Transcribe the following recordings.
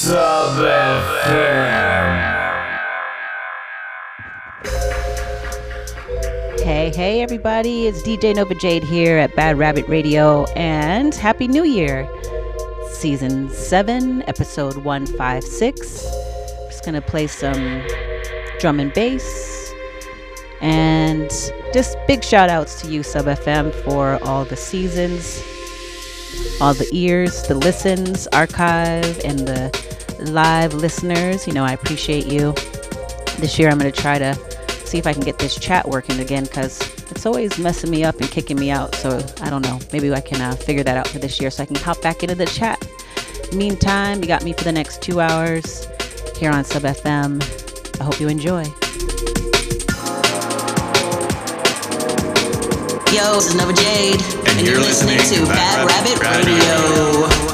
Sub FM. Hey, hey, everybody. It's DJ Nova Jade here at Bad Rabbit Radio, and Happy New Year. Season 7, Episode 156. Just gonna play some drum and bass. And just big shout outs to you, Sub FM, for all the seasons, all the ears, the listens, archive, and the live listeners. You know, I appreciate you. This year, I'm gonna try to see if I can get this chat working again because it's always messing me up and kicking me out. So I don't know. Maybe I can uh, figure that out for this year so I can hop back into the chat. Meantime, you got me for the next two hours here on Sub FM. I hope you enjoy. Yo, this is Nova Jade, and, you're listening to Bad Rabbit Rabbit Radio.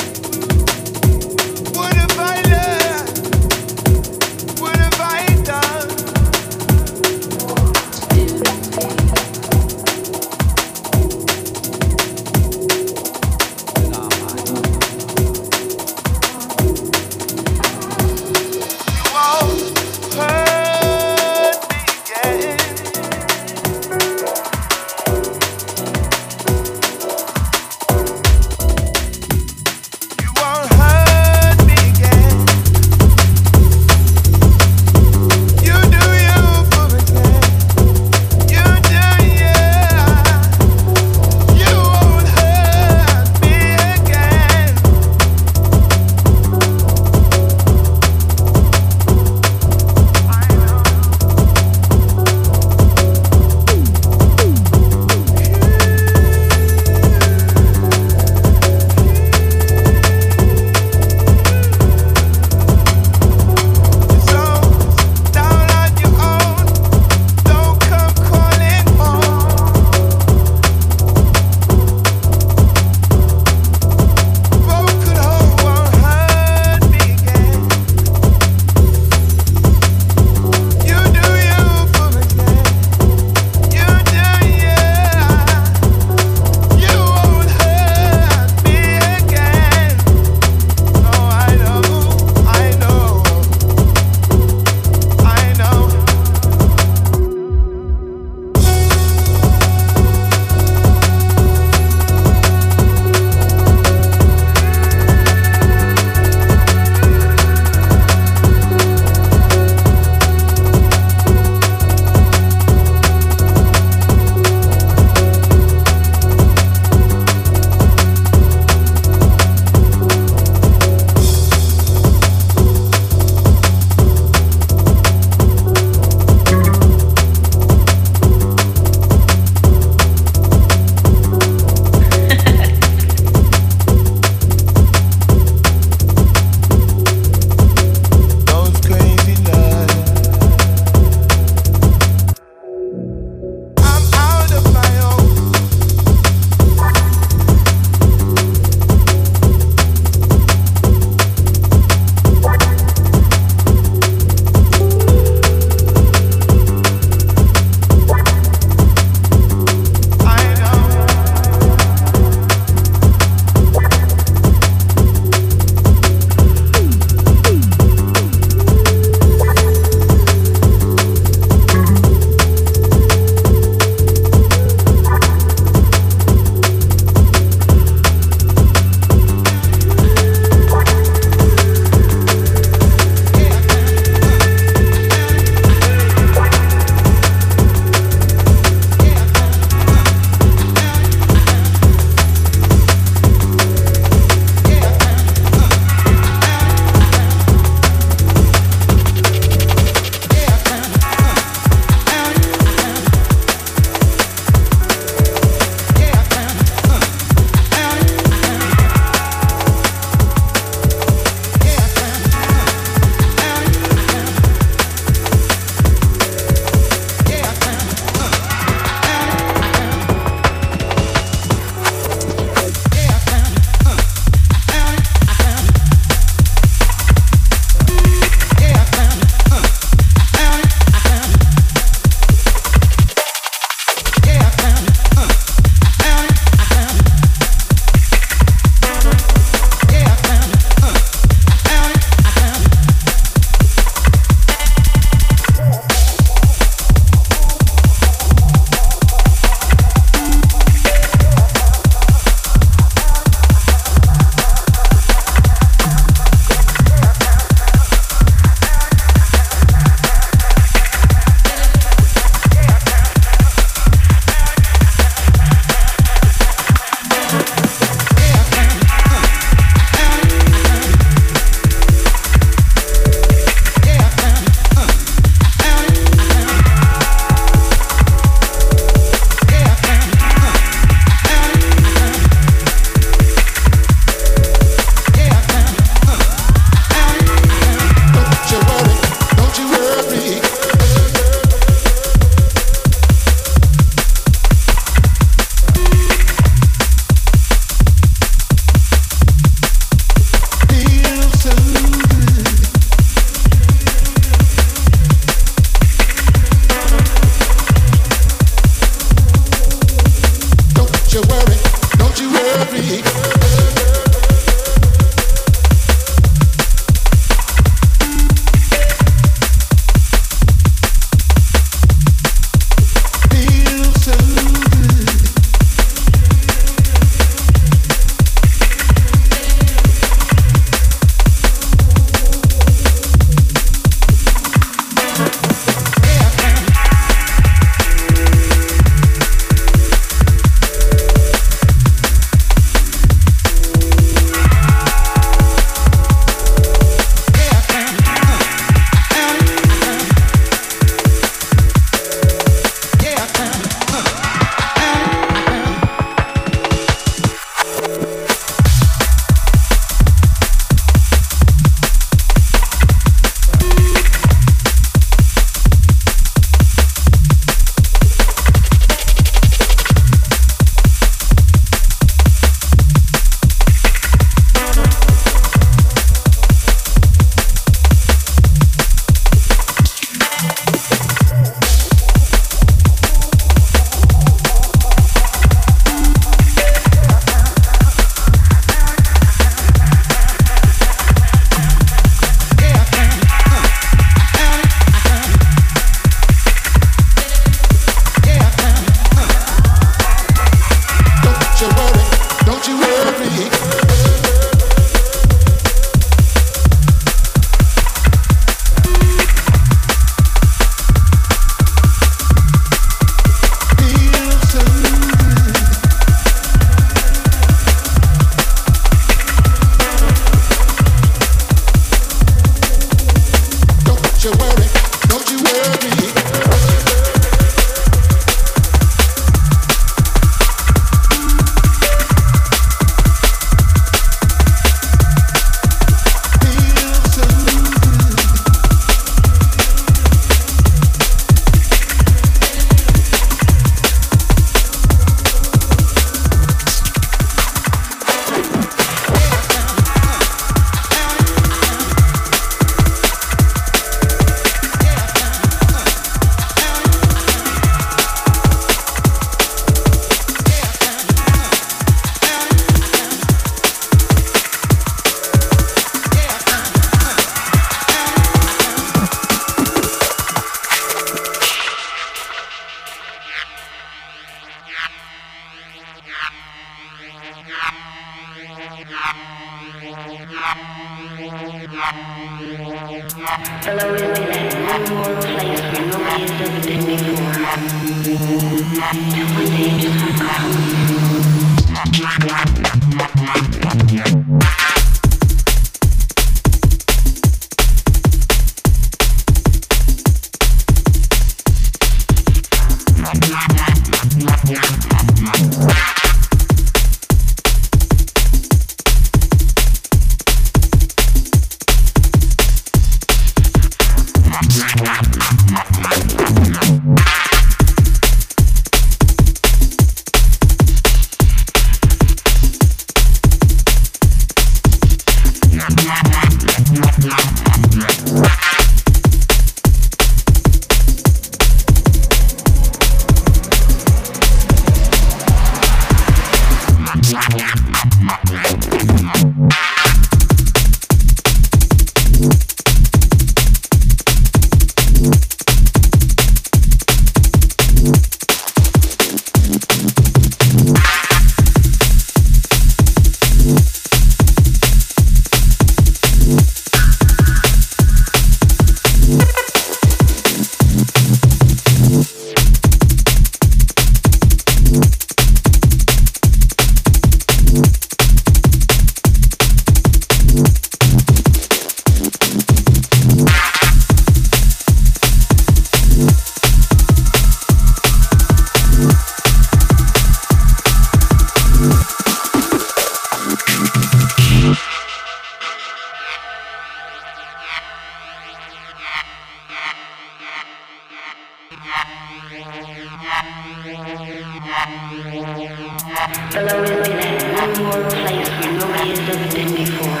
Below is connect one more place where nobody has ever been before.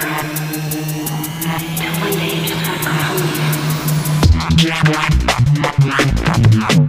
Till one day just want to go.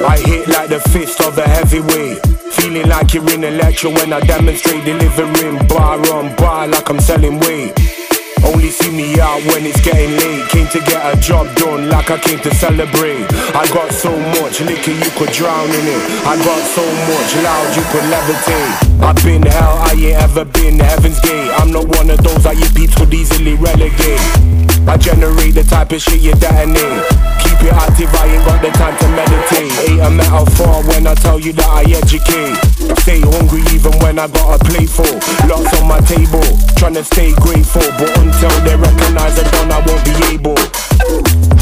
I hit like the fist of a heavyweight. Feeling like you're in a lecture when I demonstrate delivering bar on bar like I'm selling weight. Only see me out when it's getting late. Came to get a job done like I came to celebrate. I got so much liquor you could drown in it. I got so much loud you could levitate. I've been hell, I ain't ever been heaven's gate. I'm not one of those that you people easily relegate. I generate the type of shit you detonate. Keep it active, I ain't got the time to meditate. Ain't a metaphor when I tell you that I educate. Stay hungry even when I got a full. Lots on my table, trying to stay grateful. But until they recognize I done, I won't be able.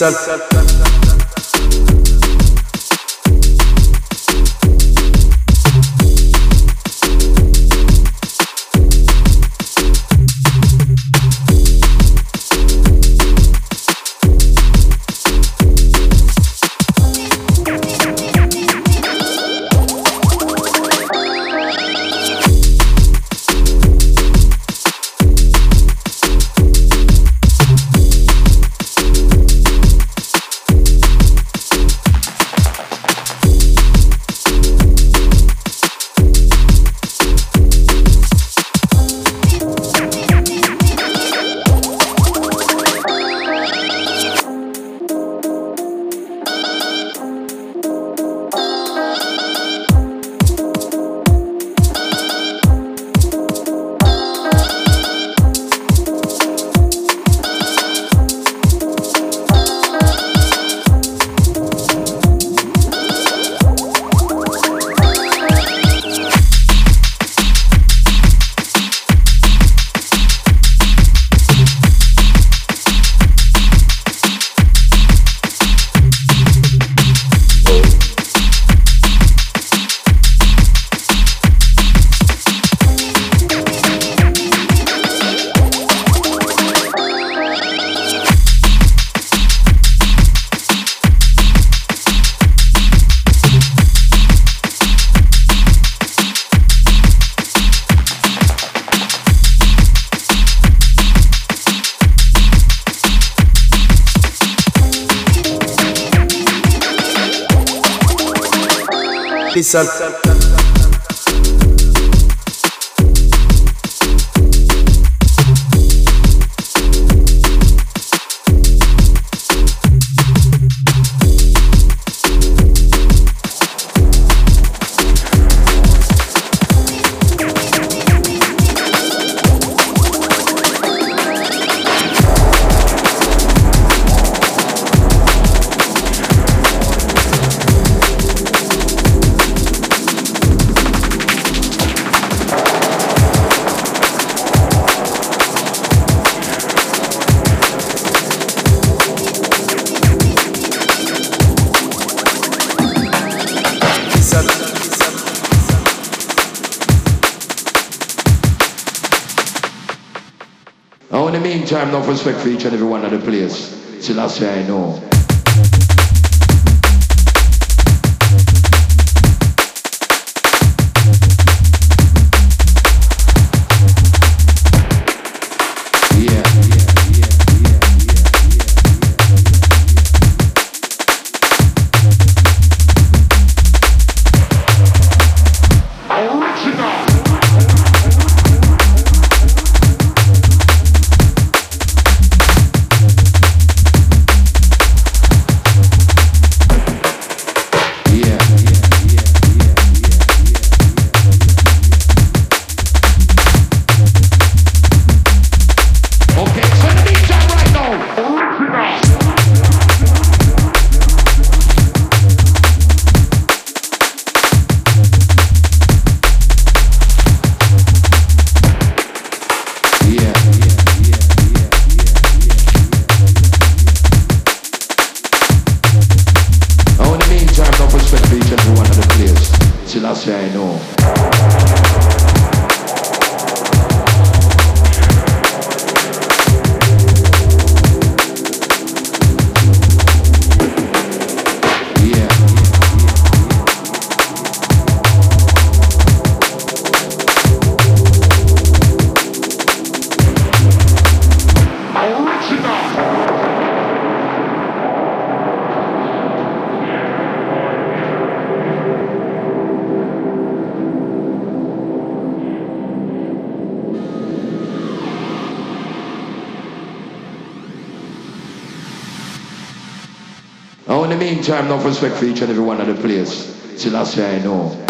Listen. For each and every one of the players. Till I say I know. Time, enough respect for each and every one of the players. Till I say I know.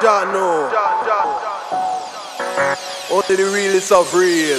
John, no. Only the realest of real.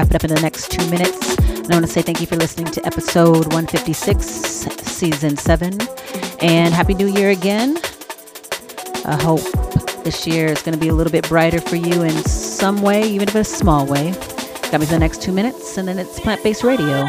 Wrap it up in the next two minutes. And I want to say thank you for listening to episode 156, season 7. And Happy New Year again. I hope this year is going to be a little bit brighter for you in some way, even if it's a small way. Got me for the next two minutes, and then it's plant based radio.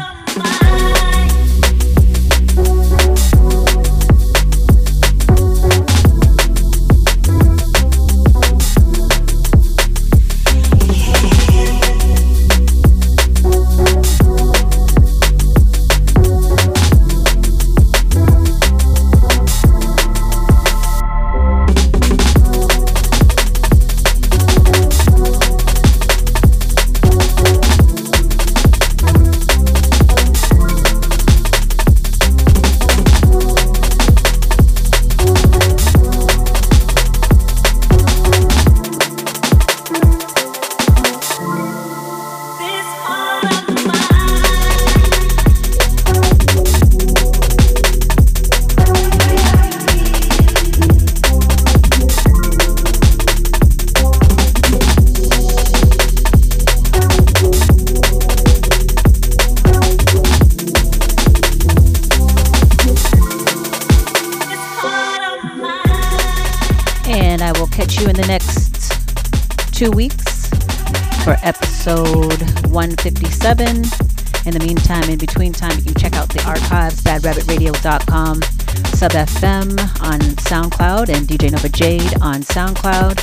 And Jade on SoundCloud.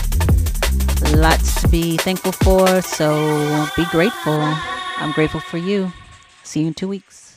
Lots to be thankful for, so be grateful. I'm grateful for you. See you in two weeks.